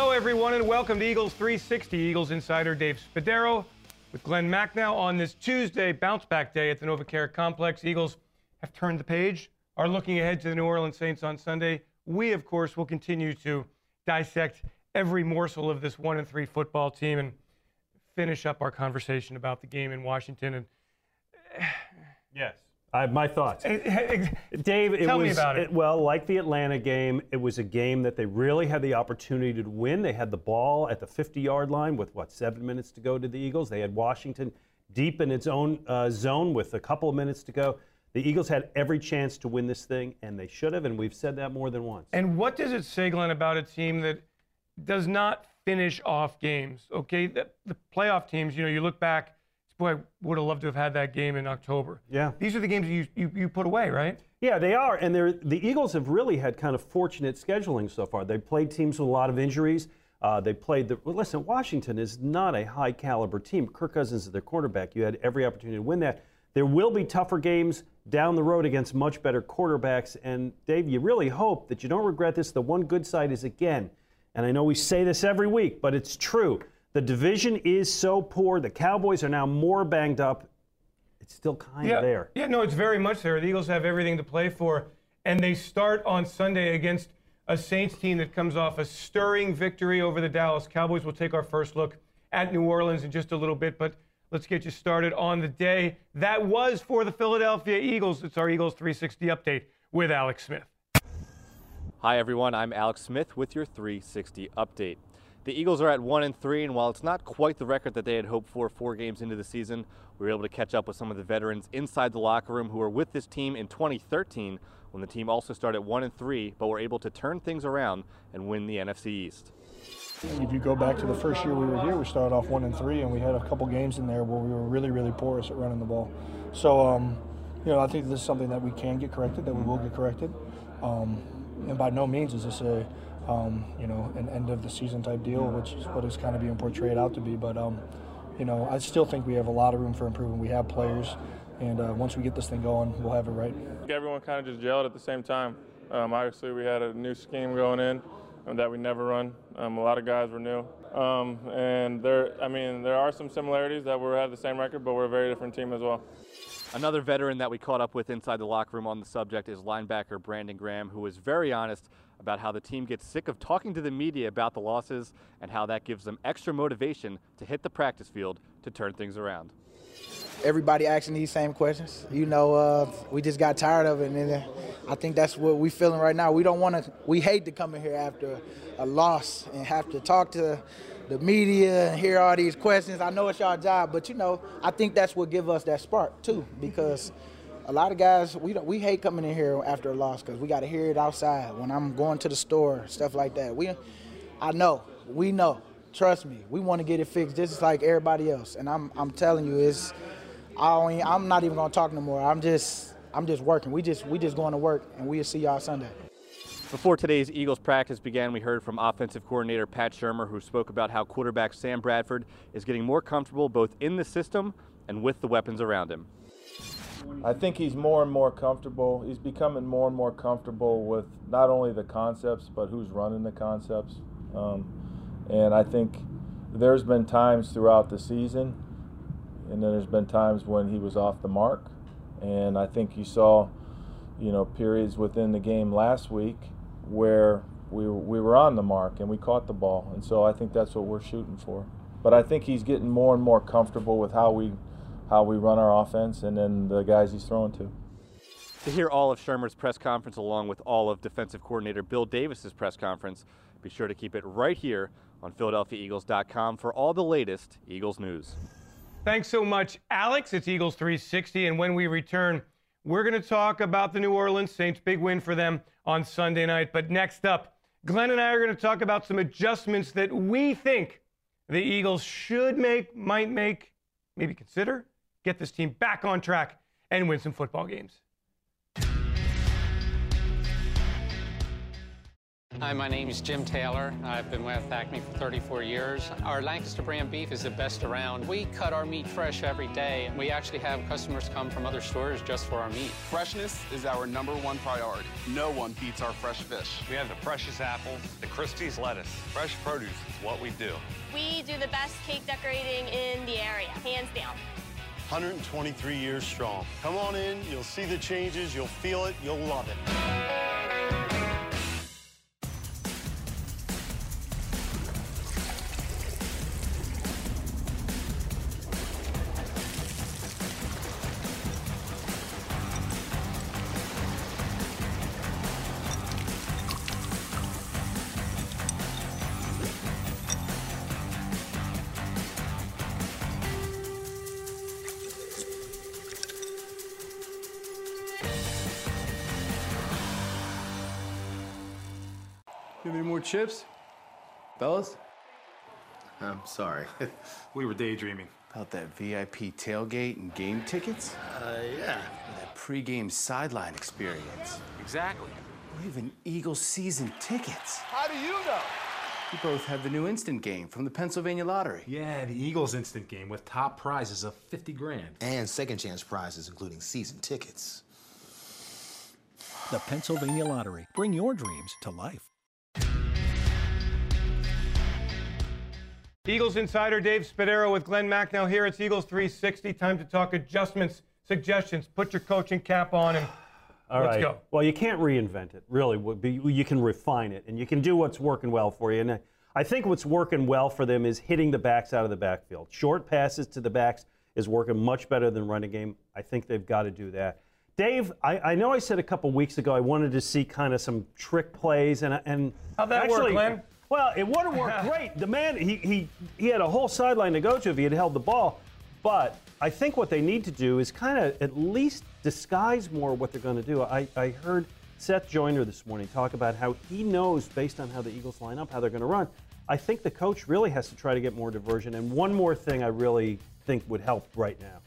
Hello, everyone, and welcome to Eagles 360. Eagles insider Dave Spadaro with Glen Macnow on this Tuesday, bounce back day at the NovaCare Complex. Eagles have turned the page, are looking ahead to the New Orleans Saints on Sunday. We, of course, will continue to dissect every morsel of this one and three football team and finish up our conversation about the game in Washington. And yes. I have my thoughts. Dave, it Tell was, me about it. Well, like the Atlanta game, it was a game that they really had the opportunity to win. They had the ball at the 50 yard line with, what, seven minutes to go to the Eagles. They had Washington deep in its own uh, zone with a couple of minutes to go. The Eagles had every chance to win this thing, and they should have, and we've said that more than once. And what does it say, Glen, about a team that does not finish off games? Okay, the, the playoff teams, you know, you look back boy, I would have loved to have had that game in October. Yeah. These are the games you, you, you put away, right? Yeah, they are. And they're, the Eagles have really had kind of fortunate scheduling so far. They played teams with a lot of injuries. Uh, they played the. Well, listen, Washington is not a high caliber team. Kirk Cousins is their quarterback. You had every opportunity to win that. There will be tougher games down the road against much better quarterbacks. And Dave, you really hope that you don't regret this. The one good side is again, and I know we say this every week, but it's true. The division is so poor. The Cowboys are now more banged up. It's still kind yeah, of there. Yeah, no, it's very much there. The Eagles have everything to play for, and they start on Sunday against a Saints team that comes off a stirring victory over the Dallas Cowboys. We'll take our first look at New Orleans in just a little bit, but let's get you started on the day that was for the Philadelphia Eagles. It's our Eagles 360 update with Alex Smith. Hi, everyone. I'm Alex Smith with your 360 update. The Eagles are at 1 and 3, and while it's not quite the record that they had hoped for four games into the season, we were able to catch up with some of the veterans inside the locker room who were with this team in 2013 when the team also started 1 and 3, but were able to turn things around and win the NFC East. If you go back to the first year we were here, we started off 1 and 3, and we had a couple games in there where we were really, really porous at running the ball. So, um, you know, I think this is something that we can get corrected, that we will get corrected. Um, and by no means is this a um, you know, an end of the season type deal, which is what is kind of being portrayed out to be. But, um, you know, I still think we have a lot of room for improvement. We have players, and uh, once we get this thing going, we'll have it right. Everyone kind of just gelled at the same time. Um, obviously, we had a new scheme going in um, that we never run. Um, a lot of guys were new, um, and there, I mean, there are some similarities that we have the same record, but we're a very different team as well. Another veteran that we caught up with inside the locker room on the subject is linebacker Brandon Graham, who was very honest about how the team gets sick of talking to the media about the losses and how that gives them extra motivation to hit the practice field to turn things around. Everybody asking these same questions. You know, uh, we just got tired of it, and I think that's what we're feeling right now. We don't want to. We hate to come in here after a loss and have to talk to the media and hear all these questions. I know it's our job, but you know, I think that's what give us that spark too, because a lot of guys we don't, we hate coming in here after a loss because we got to hear it outside when I'm going to the store, stuff like that. We, I know, we know. Trust me, we want to get it fixed just like everybody else. And I'm I'm telling you, it's I I'm not even gonna talk no more. I'm just I'm just working. We just we just going to work, and we'll see y'all Sunday. Before today's Eagles practice began, we heard from offensive coordinator Pat Shurmur, who spoke about how quarterback Sam Bradford is getting more comfortable both in the system and with the weapons around him. I think he's more and more comfortable. He's becoming more and more comfortable with not only the concepts, but who's running the concepts. Um, and I think there's been times throughout the season, and then there's been times when he was off the mark. And I think you saw, you know, periods within the game last week where we, we were on the mark and we caught the ball. And so I think that's what we're shooting for. But I think he's getting more and more comfortable with how we how we run our offense and then the guys he's throwing to. To hear all of Shurmur's press conference along with all of defensive coordinator Bill Davis's press conference, be sure to keep it right here on PhiladelphiaEagles.com for all the latest Eagles news. Thanks so much, Alex. It's Eagles 360, and when we return, we're going to talk about the New Orleans Saints. Big win for them on Sunday night. But next up, Glen and I are going to talk about some adjustments that we think the Eagles should make, might make, maybe consider get this team back on track and win some football games. Hi, my name is Jim Taylor. I've been with Acme for 34 years. Our Lancaster brand beef is the best around. We cut our meat fresh every day. We actually have customers come from other stores just for our meat. Freshness is our number one priority. No one beats our fresh fish. We have the freshest apples, the Christie's lettuce. Fresh produce is what we do. We do the best cake decorating in the area, hands down. 123 years strong. Come on in, you'll see the changes, you'll feel it, you'll love it. Chips? Fellas? I'm sorry. we were daydreaming. About that VIP tailgate and game tickets? Uh, yeah. That pregame sideline experience. Exactly. Or even Eagles season tickets. How do you know? You both have the new instant game from the Pennsylvania Lottery. Yeah, the Eagles instant game with top prizes of 50 grand. And second chance prizes, including season tickets. The Pennsylvania Lottery. Bring your dreams to life. Eagles insider Dave Spadaro with Glen Macnow here. It's Eagles 360. Time to talk adjustments, suggestions. Put your coaching cap on and All let's right. go. Well, you can't reinvent it, really. You can refine it, and you can do what's working well for you. And I- I think what's working well for them is hitting the backs out of the backfield. Short passes to the backs is working much better than running game. I think they've got to do that. Dave, I, I know I said a couple weeks ago I wanted to see kind of some trick plays, and and How'd that work, Glen? Well, it would have worked great. The man, he, he, he had a whole sideline to go to if he had held the ball. But I think what they need to do is kind of at least disguise more what they're going to do. I, I heard Seth Joyner this morning talk about how he knows, based on how the Eagles line up, how they're going to run. I think the coach really has to try to get more diversion. And one more thing I really think would help right now.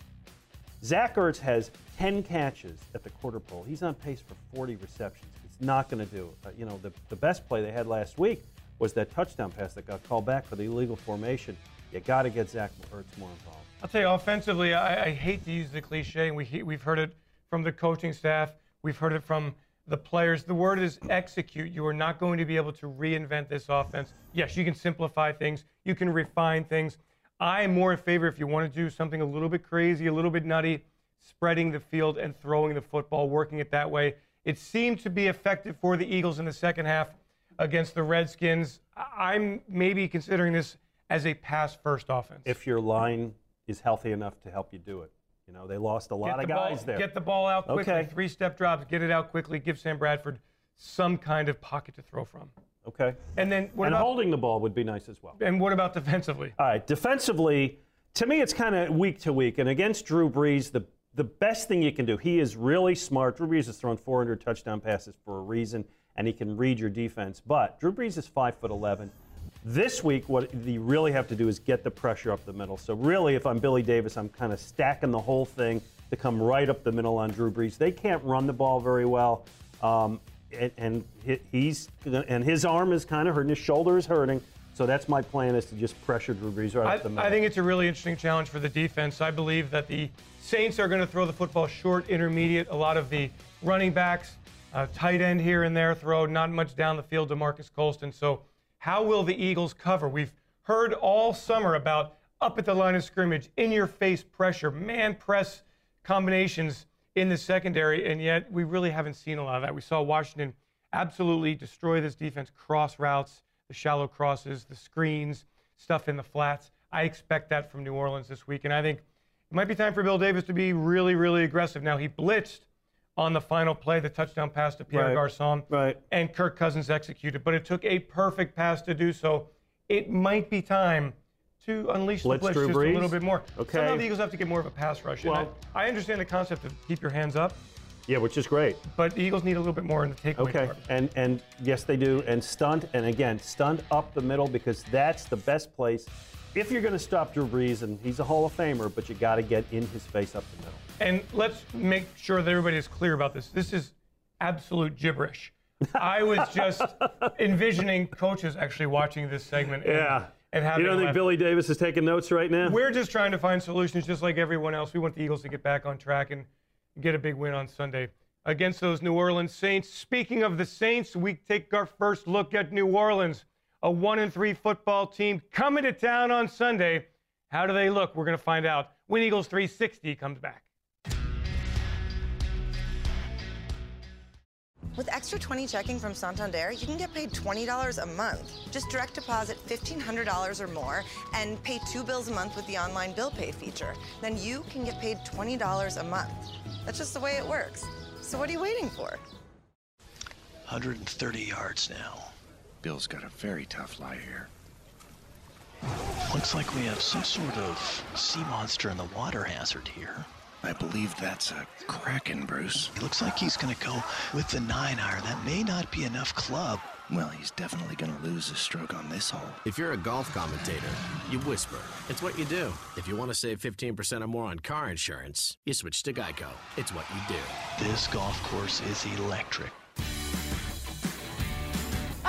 Zach Ertz has 10 catches at the quarter pole. He's on pace for 40 receptions. It's not going to do it. Uh, you know, the, the best play they had last week was that touchdown pass that got called back for the illegal formation. You got to get Zach Ertz more involved. I'll tell you, offensively, I, I hate to use the cliche, and we, we've heard it from the coaching staff, we've heard it from the players. The word is execute. You are not going to be able to reinvent this offense. Yes, you can simplify things, you can refine things. I am more in favor if you want to do something a little bit crazy, a little bit nutty, spreading the field and throwing the football, working it that way. It seemed to be effective for the Eagles in the second half against the Redskins. I'm maybe considering this as a pass first offense. If your line is healthy enough to help you do it. You know, they lost a lot of the ball- guys there. Get the ball out quickly. Okay. Three step drops. Get it out quickly. Give Sam Bradford some kind of pocket to throw from. Okay. And then what and about holding the ball would be nice as well. and what about defensively? All right, defensively, to me, it's kind of week to week. And against Drew Brees, the the best thing you can do, he is really smart. Drew Brees has thrown 400 touchdown passes for a reason, and he can read your defense. But Drew Brees is five foot 11. This week, what you really have to do is get the pressure up the middle. So really, if I'm Billy Davis, I'm kind of stacking the whole thing to come right up the middle on Drew Brees. They can't run the ball very well. Um, and, and he's and his arm is kind of hurting, his shoulder is hurting. So that's my plan is to just pressure Drew Brees right I, up the middle. I think it's a really interesting challenge for the defense. I believe that the Saints are going to throw the football short, intermediate. A lot of the running backs, uh, tight end here and there throw, not much down the field to Marques Colston. So, how will the Eagles cover? We've heard all summer about up at the line of scrimmage, in your face pressure, man press combinations in the secondary, and yet we really haven't seen a lot of that. We saw Washington absolutely destroy this defense, cross routes, the shallow crosses, the screens, stuff in the flats. I expect that from New Orleans this week, and I think it might be time for Bill Davis to be really, really aggressive. Now, he blitzed on the final play, the touchdown pass to Pierre Right. Garcon, Right. and Kirk Cousins executed, but it took a perfect pass to do so. It might be time to unleash Blitz the blitz Drew just a little bit more. Okay. Somehow the Eagles have to get more of a pass rush. and Well- I, I understand the concept of keep your hands up, yeah, which is great. but the Eagles need a little bit more in the takeaway Okay, part. and and yes, they do. And stunt, and again, stunt up the middle because that's the best place. If you're going to stop Drew Brees, and he's a Hall of Famer, but you got to get in his face up the middle. And let's make sure that everybody is clear about this. This is absolute gibberish. I was just envisioning coaches actually watching this segment. And, Yeah. And having you don't think left- Billy Davis is taking notes right now? We're just trying to find solutions, just like everyone else. We want the Eagles to get back on track and get a big win on Sunday against those New Orleans Saints. Speaking of the Saints, we take our first look at New Orleans, a one and three football team coming to town on Sunday. How do they look? We're going to find out when Eagles 360 comes back. With Extra 20 checking from Santander, you can get paid $20 a month. Just direct deposit $1,500 or more and pay two bills a month with the online bill pay feature. Then you can get paid $20 a month. That's just the way it works. So what are you waiting for? 130 yards now. Bill's got a very tough lie here. Looks like we have some sort of sea monster in the water hazard here. I believe that's a kraken, Bruce. It looks like he's going to go with the nine iron. That may not be enough club. Well, he's definitely going to lose a stroke on this hole. If you're a golf commentator, you whisper. It's what you do. If you want to save 15% or more on car insurance, you switch to Geico. It's what you do. This golf course is electric.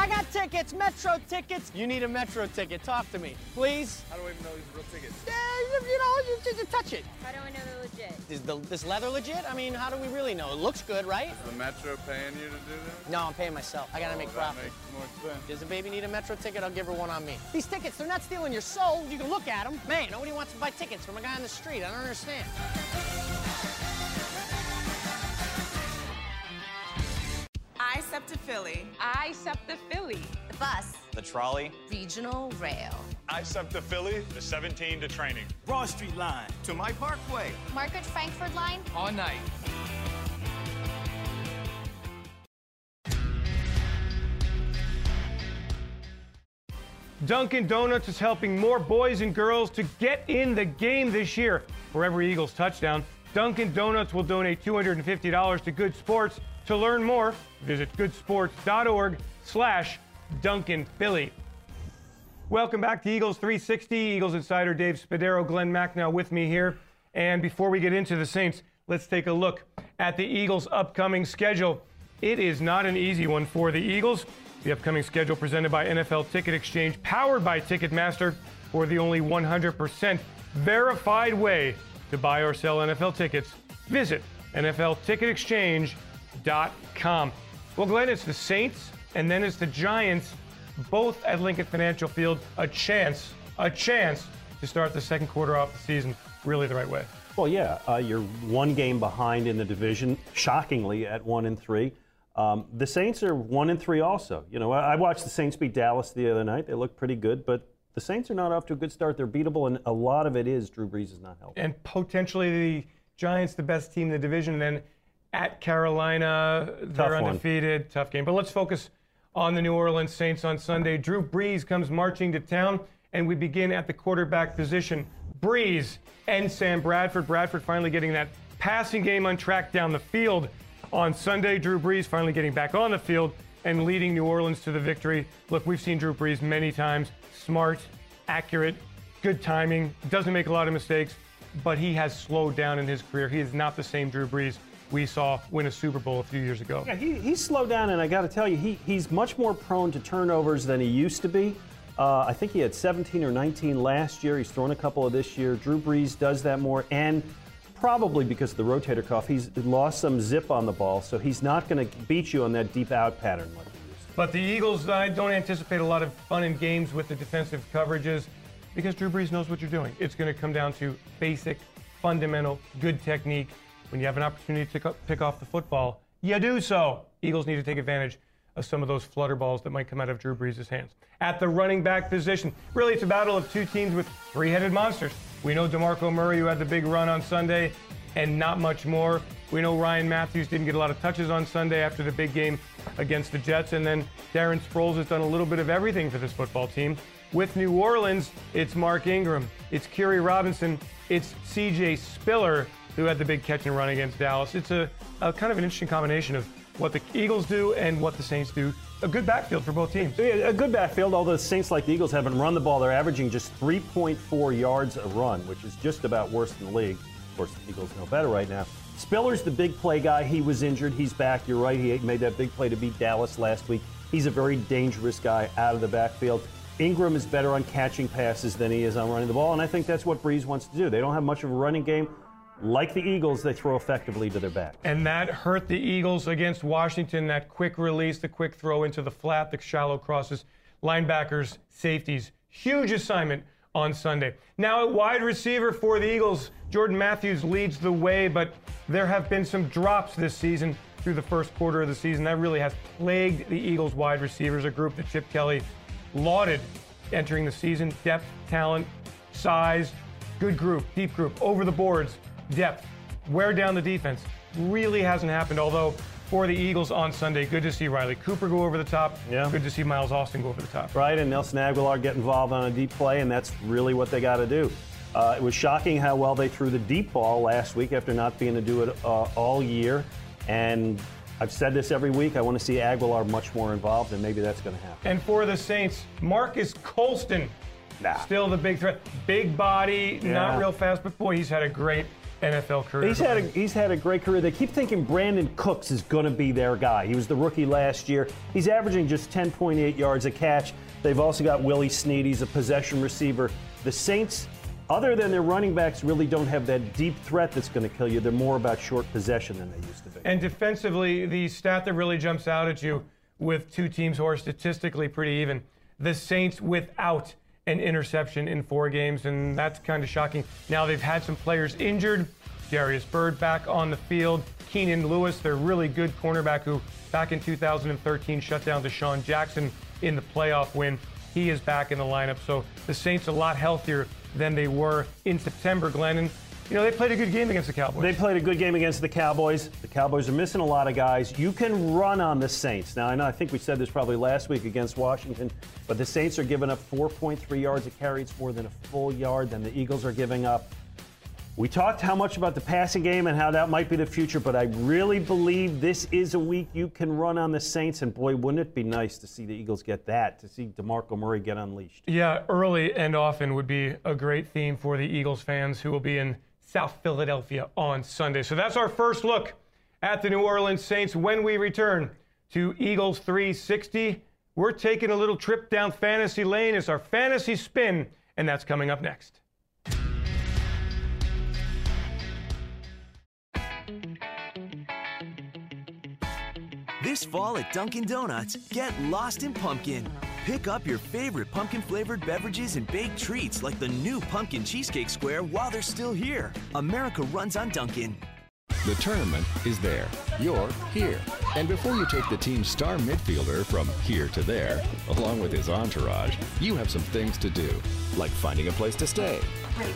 I got tickets, Metro tickets. You need a Metro ticket. Talk to me, please. How do I even know these are real tickets? Yeah, you, you know, you, you, you touch it. How do I know they're legit? Is the, this leather legit? I mean, how do we really know? It looks good, right? Is the Metro paying you to do that? No, I'm paying myself. I gotta Oh, make that profit. makes more sense. Does the baby need a Metro ticket? I'll give her one on me. These tickets, they're not stealing your soul. You can look at them. Man, nobody wants to buy tickets from a guy on the street. I don't understand. I SEPTA Philly. I SEPTA Philly. The bus. The trolley. Regional Rail. I SEPTA Philly, the 17 to training. Broad Street line to my parkway. Market-Frankford Line. All night. Dunkin' Donuts is helping more boys and girls to get in the game this year. For every Eagles touchdown, Dunkin' Donuts will donate $250 to Good Sports. To learn more, visit goodsports.org slash Dunkin' Philly. Welcome back to Eagles 360. Eagles insider Dave Spadaro, Glenn Mack now with me here. And before we get into the Saints, let's take a look at the Eagles' upcoming schedule. It is not an easy one for the Eagles. The upcoming schedule presented by NFL Ticket Exchange, powered by Ticketmaster, for the only 100% verified way to buy or sell NFL tickets. Visit NFLTicketExchange.com. Well, Glen, it's the Saints and then it's the Giants, both at Lincoln Financial Field. A chance, a chance to start the second quarter off the season really the right way. Well, yeah, uh, you're one game behind in the division, shockingly at one and three. Um, the Saints are one and three also. You know, I, I watched the Saints beat Dallas the other night. They looked pretty good, but the Saints are not off to a good start. They're beatable, and a lot of it is Drew Brees is not helping. And potentially the Giants, the best team in the division. And then at Carolina, they're Tough one. undefeated. Tough game. But let's focus on the New Orleans Saints on Sunday. Drew Brees comes marching to town, and we begin at the quarterback position. Brees and Sam Bradford. Bradford finally getting that passing game on track down the field. On Sunday, Drew Brees finally getting back on the field and leading New Orleans to the victory. Look, we've seen Drew Brees many times. Smart, accurate, good timing, doesn't make a lot of mistakes, but he has slowed down in his career. He is not the same Drew Brees we saw win a Super Bowl a few years ago. Yeah, he, he's slowed down, and I got to tell you, he, he's much more prone to turnovers than he used to be. Uh, I think he had 17 or 19 last year. He's thrown a couple of this year. Drew Brees does that more, and probably because of the rotator cuff, he's lost some zip on the ball, so he's not going to beat you on that deep out pattern like he used to. But the Eagles, I don't anticipate a lot of fun and games with the defensive coverages because Drew Brees knows what you're doing. It's going to come down to basic, fundamental, good technique. When you have an opportunity to pick, off the football, you do so. Eagles need to take advantage of some of those flutter balls that might come out of Drew Brees' hands. At the running back position, really it's a battle of two teams with three-headed monsters. We know DeMarco Murray, who had the big run on Sunday, and not much more. We know Ryan Mathews didn't get a lot of touches on Sunday after the big game against the Jets, and then Darren Sproles has done a little bit of everything for this football team. With New Orleans, it's Mark Ingram, it's Khiry Robinson, it's C.J. Spiller, who had the big catch and run against Dallas. It's a, a kind of an interesting combination of what the Eagles do and what the Saints do. A good backfield for both teams. Yeah, a good backfield, although the Saints, like the Eagles, haven't run the ball. They're averaging just 3.4 yards a run, which is just about worse than the league. Of course, the Eagles know better right now. Spiller's the big play guy. He was injured. He's back. You're right. He made that big play to beat Dallas last week. He's a very dangerous guy out of the backfield. Ingram is better on catching passes than he is on running the ball, and I think that's what Brees wants to do. They don't have much of a running game. Like the Eagles, they throw effectively to their back. And that hurt the Eagles against Washington. That quick release, the quick throw into the flat, the shallow crosses, linebackers, safeties. Huge assignment on Sunday. Now, at wide receiver for the Eagles, Jordan Matthews leads the way, but there have been some drops this season through the first quarter of the season. That really has plagued the Eagles wide receivers, a group that Chip Kelly lauded entering the season. Depth, talent, size, good group, deep group, over the boards, depth, wear down the defense. Really hasn't happened, although for the Eagles on Sunday, good to see Riley Cooper go over the top. Yeah. Good to see Miles Austin go over the top. Right, and Nelson Agholor get involved on a deep play, and that's really what they got to do. Uh, it was shocking how well they threw the deep ball last week after not being able to do it uh, all year. And I've said this every week. I want to see Aguilar much more involved, and maybe that's going to happen. And for the Saints, Marques Colston, still the big threat. Big body, Yeah. not real fast, but boy, he's had a great NFL career. He's had a, he's had a great career. They keep thinking Brandin Cooks is going to be their guy. He was the rookie last year. He's averaging just 10.8 yards a catch. They've also got Willie Snead. He's a possession receiver. The Saints, other than their running backs, really don't have that deep threat that's going to kill you. They're more about short possession than they used to be. And defensively, the stat that really jumps out at you with two teams who are statistically pretty even the Saints without an interception in four games, and that's kind of shocking. Now they've had some players injured. Jairus Byrd back on the field. Keenan Lewis, their really good cornerback who back in 2013 shut down DeSean Jackson in the playoff win. He is back in the lineup. So the Saints a lot healthier than they were in September, Glen. And, you know, they played a good game against the Cowboys. They played a good game against the Cowboys. The Cowboys are missing a lot of guys. You can run on the Saints. Now, I know I think we said this probably last week against Washington, but the Saints are giving up 4.3 yards a carry. It's more than a full yard than the Eagles are giving up. We talked how much about the passing game and how that might be the future, but I really believe this is a week you can run on the Saints. And boy, wouldn't it be nice to see the Eagles get that, to see DeMarco Murray get unleashed. Yeah, early and often would be a great theme for the Eagles fans who will be in South Philadelphia on Sunday. So that's our first look at the New Orleans Saints. When we return to Eagles 360, we're taking a little trip down fantasy lane. It's our fantasy spin, and that's coming up next. This fall at Dunkin' Donuts, get lost in pumpkin. Pick up your favorite pumpkin flavored beverages and baked treats like the new pumpkin cheesecake square while they're still here. America runs on Dunkin'. The tournament is there. You're here. And before you take the team's star midfielder from here to there, along with his entourage, you have some things to do, like finding a place to stay,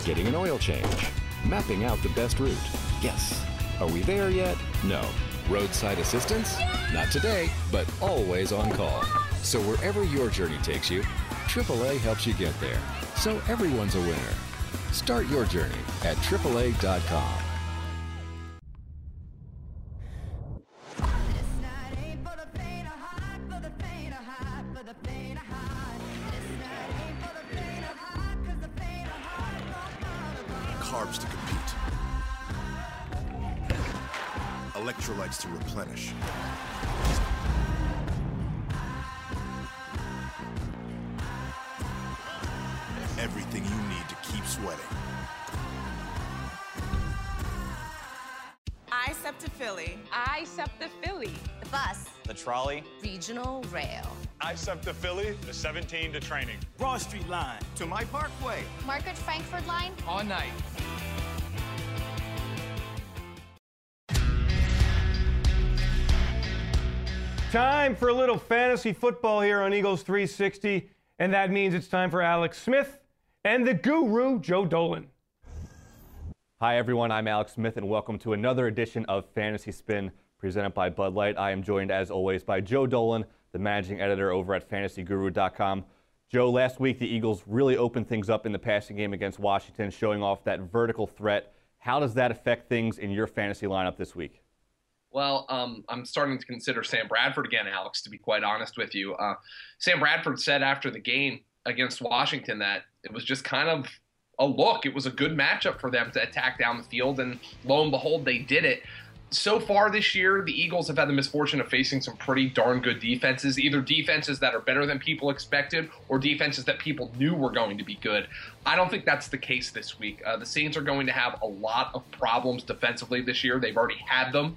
getting an oil change, mapping out the best route. Yes. Are we there yet? No. Roadside assistance? Not today, but always on call. So wherever your journey takes you, AAA helps you get there. So everyone's a winner. Start your journey at AAA.com. ISEPTA Philly. The bus. The trolley. Regional Rail. ISEPTA Philly, the 17 to training. Broad Street line to my parkway. Market-Frankford Line. All night. Time for a little fantasy football here on Eagles 360, and that means it's time for Alex Smith and the guru, Joe Dolan. Hi, everyone. I'm Alex Smith, and welcome to another edition of Fantasy Spin presented by Bud Light. I am joined, as always, by Joe Dolan, the managing editor over at fantasyguru.com. Joe, last week the Eagles really opened things up in the passing game against Washington, showing off that vertical threat. How does that affect things in your fantasy lineup this week? Well, um, I'm starting to consider Sam Bradford again, Alex, to be quite honest with you. Uh, Sam Bradford said after the game against Washington that it was just kind of a look. It was a good matchup for them to attack down the field, and lo and behold, they did it. So far this year, the Eagles have had the misfortune of facing some pretty darn good defenses, either defenses that are better than people expected or defenses that people knew were going to be good. I don't think that's the case this week. Uh, the Saints are going to have a lot of problems defensively this year. They've already had them.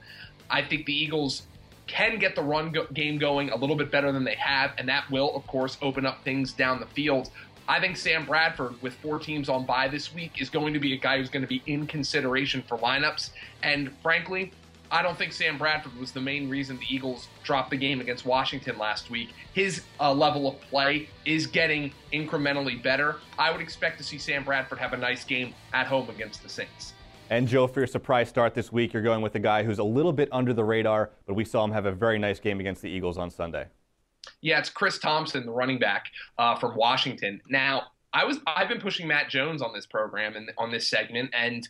I think the Eagles can get the run go- game going a little bit better than they have, and that will, of course, open up things down the field. I think Sam Bradford, with four teams on bye this week, is going to be a guy who's going to be in consideration for lineups. And frankly, I don't think Sam Bradford was the main reason the Eagles dropped the game against Washington last week. His uh, level of play is getting incrementally better. I would expect to see Sam Bradford have a nice game at home against the Saints. And Joe, for your surprise start this week, you're going with a guy who's a little bit under the radar, but we saw him have a very nice game against the Eagles on Sunday. Yeah, it's Chris Thompson, the running back uh, from Washington. Now, I was I've been pushing Matt Jones on this program and on this segment, and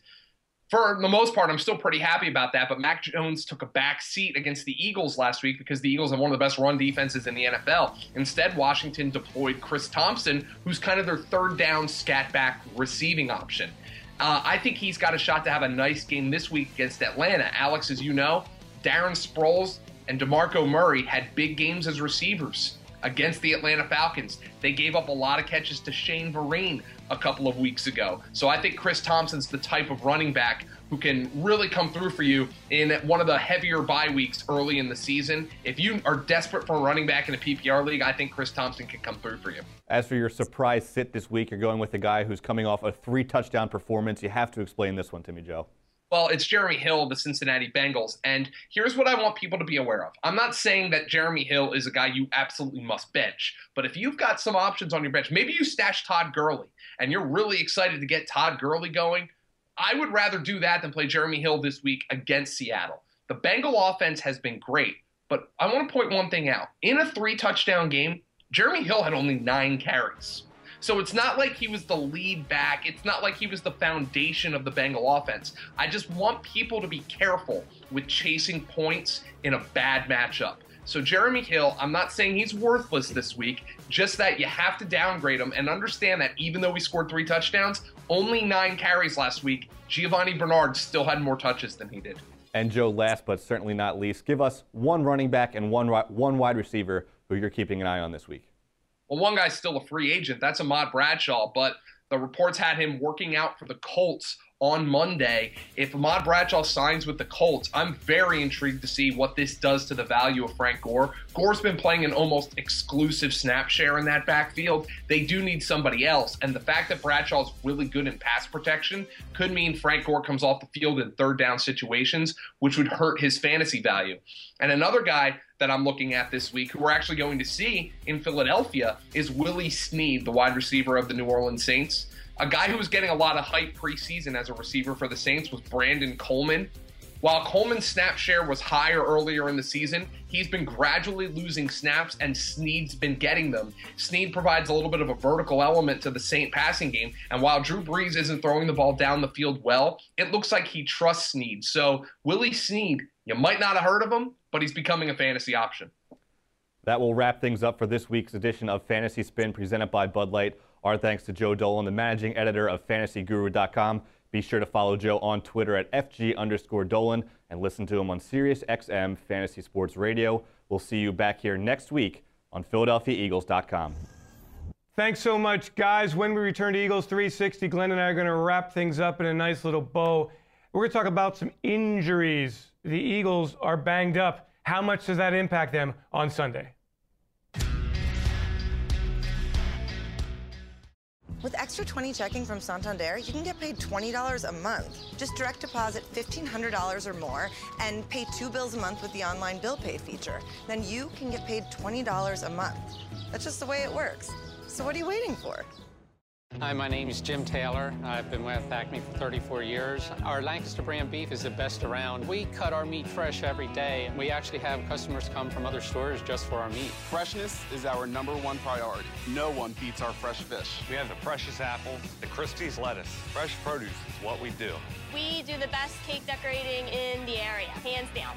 for the most part, I'm still pretty happy about that. But Matt Jones took a back seat against the Eagles last week because the Eagles have one of the best run defenses in the NFL. Instead, Washington deployed Chris Thompson, who's kind of their third down scat back receiving option. Uh, I think he's got a shot to have a nice game this week against Atlanta. Alex, as you know, Darren Sproles and DeMarco Murray had big games as receivers against the Atlanta Falcons. They gave up a lot of catches to Shane Vereen a couple of weeks ago. So I think Chris Thompson's the type of running back who can really come through for you in one of the heavier bye weeks early in the season. If you are desperate for a running back in a PPR league, I think Chris Thompson can come through for you. As for your surprise sit this week, you're going with a guy who's coming off a three touchdown performance. You have to explain this one to me, Joe. Well, it's Jeremy Hill the Cincinnati Bengals. And here's what I want people to be aware of. I'm not saying that Jeremy Hill is a guy you absolutely must bench, but if you've got some options on your bench, maybe you stash Todd Gurley and you're really excited to get Todd Gurley going, I would rather do that than play Jeremy Hill this week against Seattle. The Bengal offense has been great, but I want to point one thing out. In a three touchdown game, Jeremy Hill had only nine carries. So it's not like he was the lead back. It's not like he was the foundation of the Bengal offense. I just want people to be careful with chasing points in a bad matchup. So Jeremy Hill, I'm not saying he's worthless this week, just that you have to downgrade him and understand that even though he scored three touchdowns, only nine carries last week, Giovani Bernard still had more touches than he did. And Joe, last but certainly not least, give us one running back and one one wide receiver who you're keeping an eye on this week. Well, one guy's still a free agent. That's Ahmad Bradshaw, but the reports had him working out for the Colts on Monday. If Ahmad Bradshaw signs with the Colts, I'm very intrigued to see what this does to the value of Frank Gore. Gore's been playing an almost exclusive snap share in that backfield. They do need somebody else. And the fact that Bradshaw's really good in pass protection could mean Frank Gore comes off the field in third down situations, which would hurt his fantasy value. And another guy that I'm looking at this week, who we're actually going to see in Philadelphia, is Willie Snead, the wide receiver of the New Orleans Saints. A guy who was getting a lot of hype preseason as a receiver for the Saints was Brandon Coleman. While Coleman's snap share was higher earlier in the season, he's been gradually losing snaps and Snead's been getting them. Snead provides a little bit of a vertical element to the Saint passing game, and while Drew Brees isn't throwing the ball down the field well, it looks like he trusts Snead. So, Willie Snead, you might not have heard of him, but he's becoming a fantasy option. That will wrap things up for this week's edition of Fantasy Spin presented by Bud Light. Our thanks to Joe Dolan, the managing editor of FantasyGuru.com. Be sure to follow Joe on Twitter at FG underscore Dolan and listen to him on Sirius XM Fantasy Sports Radio. We'll see you back here next week on PhiladelphiaEagles.com. Thanks so much, guys. When we return to Eagles 360, Glen and I are going to wrap things up in a nice little bow. We're going to talk about some injuries. The Eagles are banged up. How much does that impact them on Sunday? With Extra 20 checking from Santander, you can get paid $20 a month. Just direct deposit $1,500 or more and pay two bills a month with the online bill pay feature. Then you can get paid $20 a month. That's just the way it works. So what are you waiting for? Hi, my name is Jim Taylor. I've been with Acme for 34 years. Our Lancaster brand beef is the best around. We cut our meat fresh every day. We actually have customers come from other stores just for our meat. Freshness is our number one priority. No one beats our fresh fish. We have the freshest apples, the Christie's lettuce. Fresh produce is what we do. We do the best cake decorating in the area, hands down.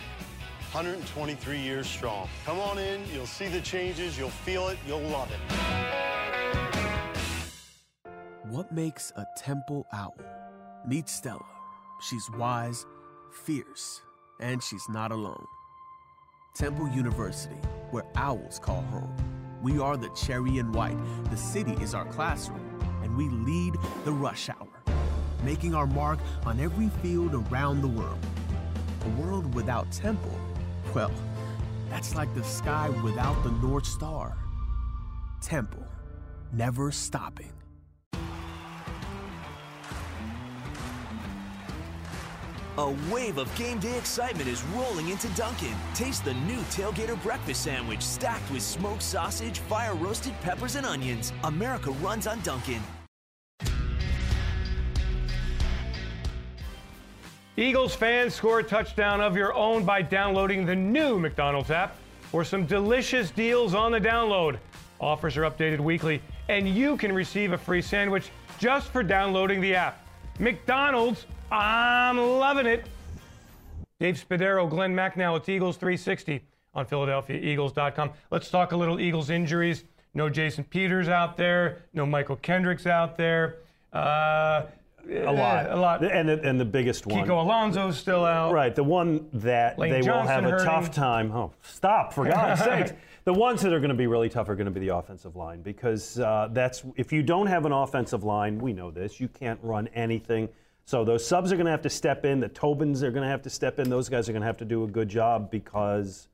123 years strong. Come on in, you'll see the changes, you'll feel it, you'll love it. What makes a temple owl? Meet Stella. She's wise, fierce, and she's not alone. Temple University, where owls call home. We are the cherry and white. The city is our classroom, and we lead the rush hour, making our mark on every field around the world. A world without Temple, well, that's like the sky without the North Star. Temple, never stopping. A wave of game day excitement is rolling into Dunkin'. Taste the new Tailgater Breakfast Sandwich stacked with smoked sausage, fire roasted peppers, and onions. America runs on Dunkin'. Eagles fans score a touchdown of your own by downloading the new McDonald's app for some delicious deals on the download. Offers are updated weekly, and you can receive a free sandwich just for downloading the app. McDonald's, I'm loving it. Dave Spadaro, Glen Macnow, it's Eagles 360 on PhiladelphiaEagles.com. Let's talk a little Eagles injuries. No Jason Peters out there, no Mychal Kendricks out there. Uh, a lot, a lot. and the, and the biggest one. Kiko Alonso's still out. Right, the one that Lane they will Johnson have a hurting. tough time. Oh, stop! For God's sakes, the ones that are going to be really tough are going to be the offensive line because uh, that's if you don't have an offensive line, we know this. You can't run anything. So those subs are going to have to step in. The Tobins are going to have to step in. Those guys are going to have to do a good job because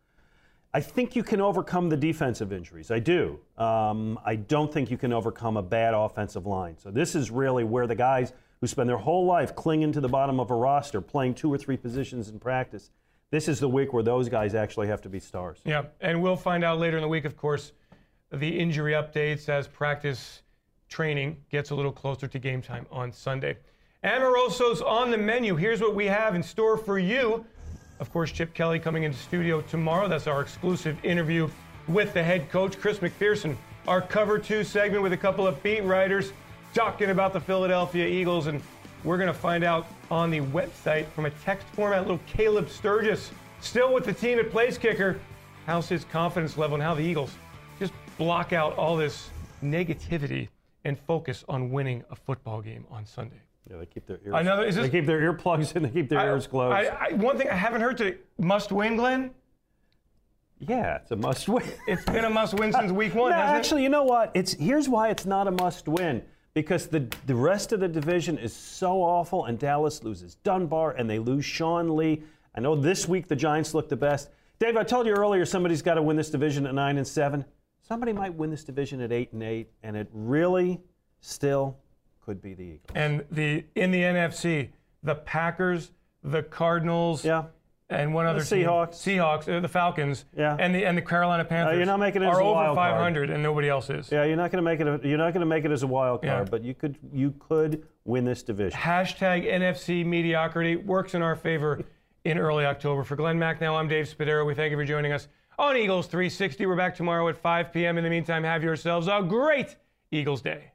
I think you can overcome the defensive injuries. I do. Um, I don't think you can overcome a bad offensive line. So this is really where the guys who spend their whole life clinging to the bottom of a roster, playing two or three positions in practice, this is the week where those guys actually have to be stars. Yeah, and we'll find out later in the week, of course, the injury updates as practice training gets a little closer to game time on Sunday. Amoroso's on the menu. Here's what we have in store for you. Of course, Chip Kelly coming into studio tomorrow. That's our exclusive interview with the head coach, Chris McPherson. Our cover two segment with a couple of beat writers talking about the Philadelphia Eagles. And we're going to find out on the website from a text format, little Caleb Sturgis, still with the team at place kicker. How's his confidence level and how the Eagles just block out all this negativity and focus on winning a football game on Sunday? Yeah, they keep their ears. I know, is this- they keep their earplugs in. They keep their I- ears closed. I, I, one thing I haven't heard today: must win, Glen. yeah, it's a must win. It's been a must win since week one. No, hasn't it? actually, you know what? It's here's why it's not a must win. Because the the rest of the division is so awful, and Dallas loses Dunbar, and they lose Sean Lee. I know this week the Giants look the best. Dave, I told you earlier somebody's got to win this division at nine and seven. Somebody might win this division at eight and eight, and it really still could be the Eagles. And the in the NFC, the Packers, the Cardinals, yeah, and one other team. Seahawks. Seahawks, uh, the Falcons, Yeah. and the and the Carolina Panthers. you're not making it as are a over wild card. 500, and nobody else is. Yeah, you're not going to make it. A, you're not going to make it as a wild card, Yeah. but you could. You could win this division. Hashtag NFC mediocrity works in our favor in early October. For Glen Macnow, I'm Dave Spadaro. We thank you for joining us on Eagles 360. We're back tomorrow at 5 p.m. In the meantime, have yourselves a great Eagles day.